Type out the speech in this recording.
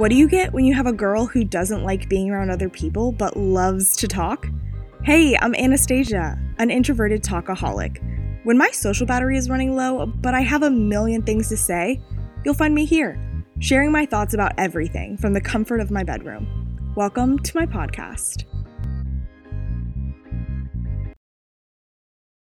What do you get when you have a girl who doesn't like being around other people but loves to talk? Hey, I'm Anastasia, an introverted talkaholic. When my social battery is running low, but I have a million things to say, you'll find me here, sharing my thoughts about everything from the comfort of my bedroom. Welcome to my podcast.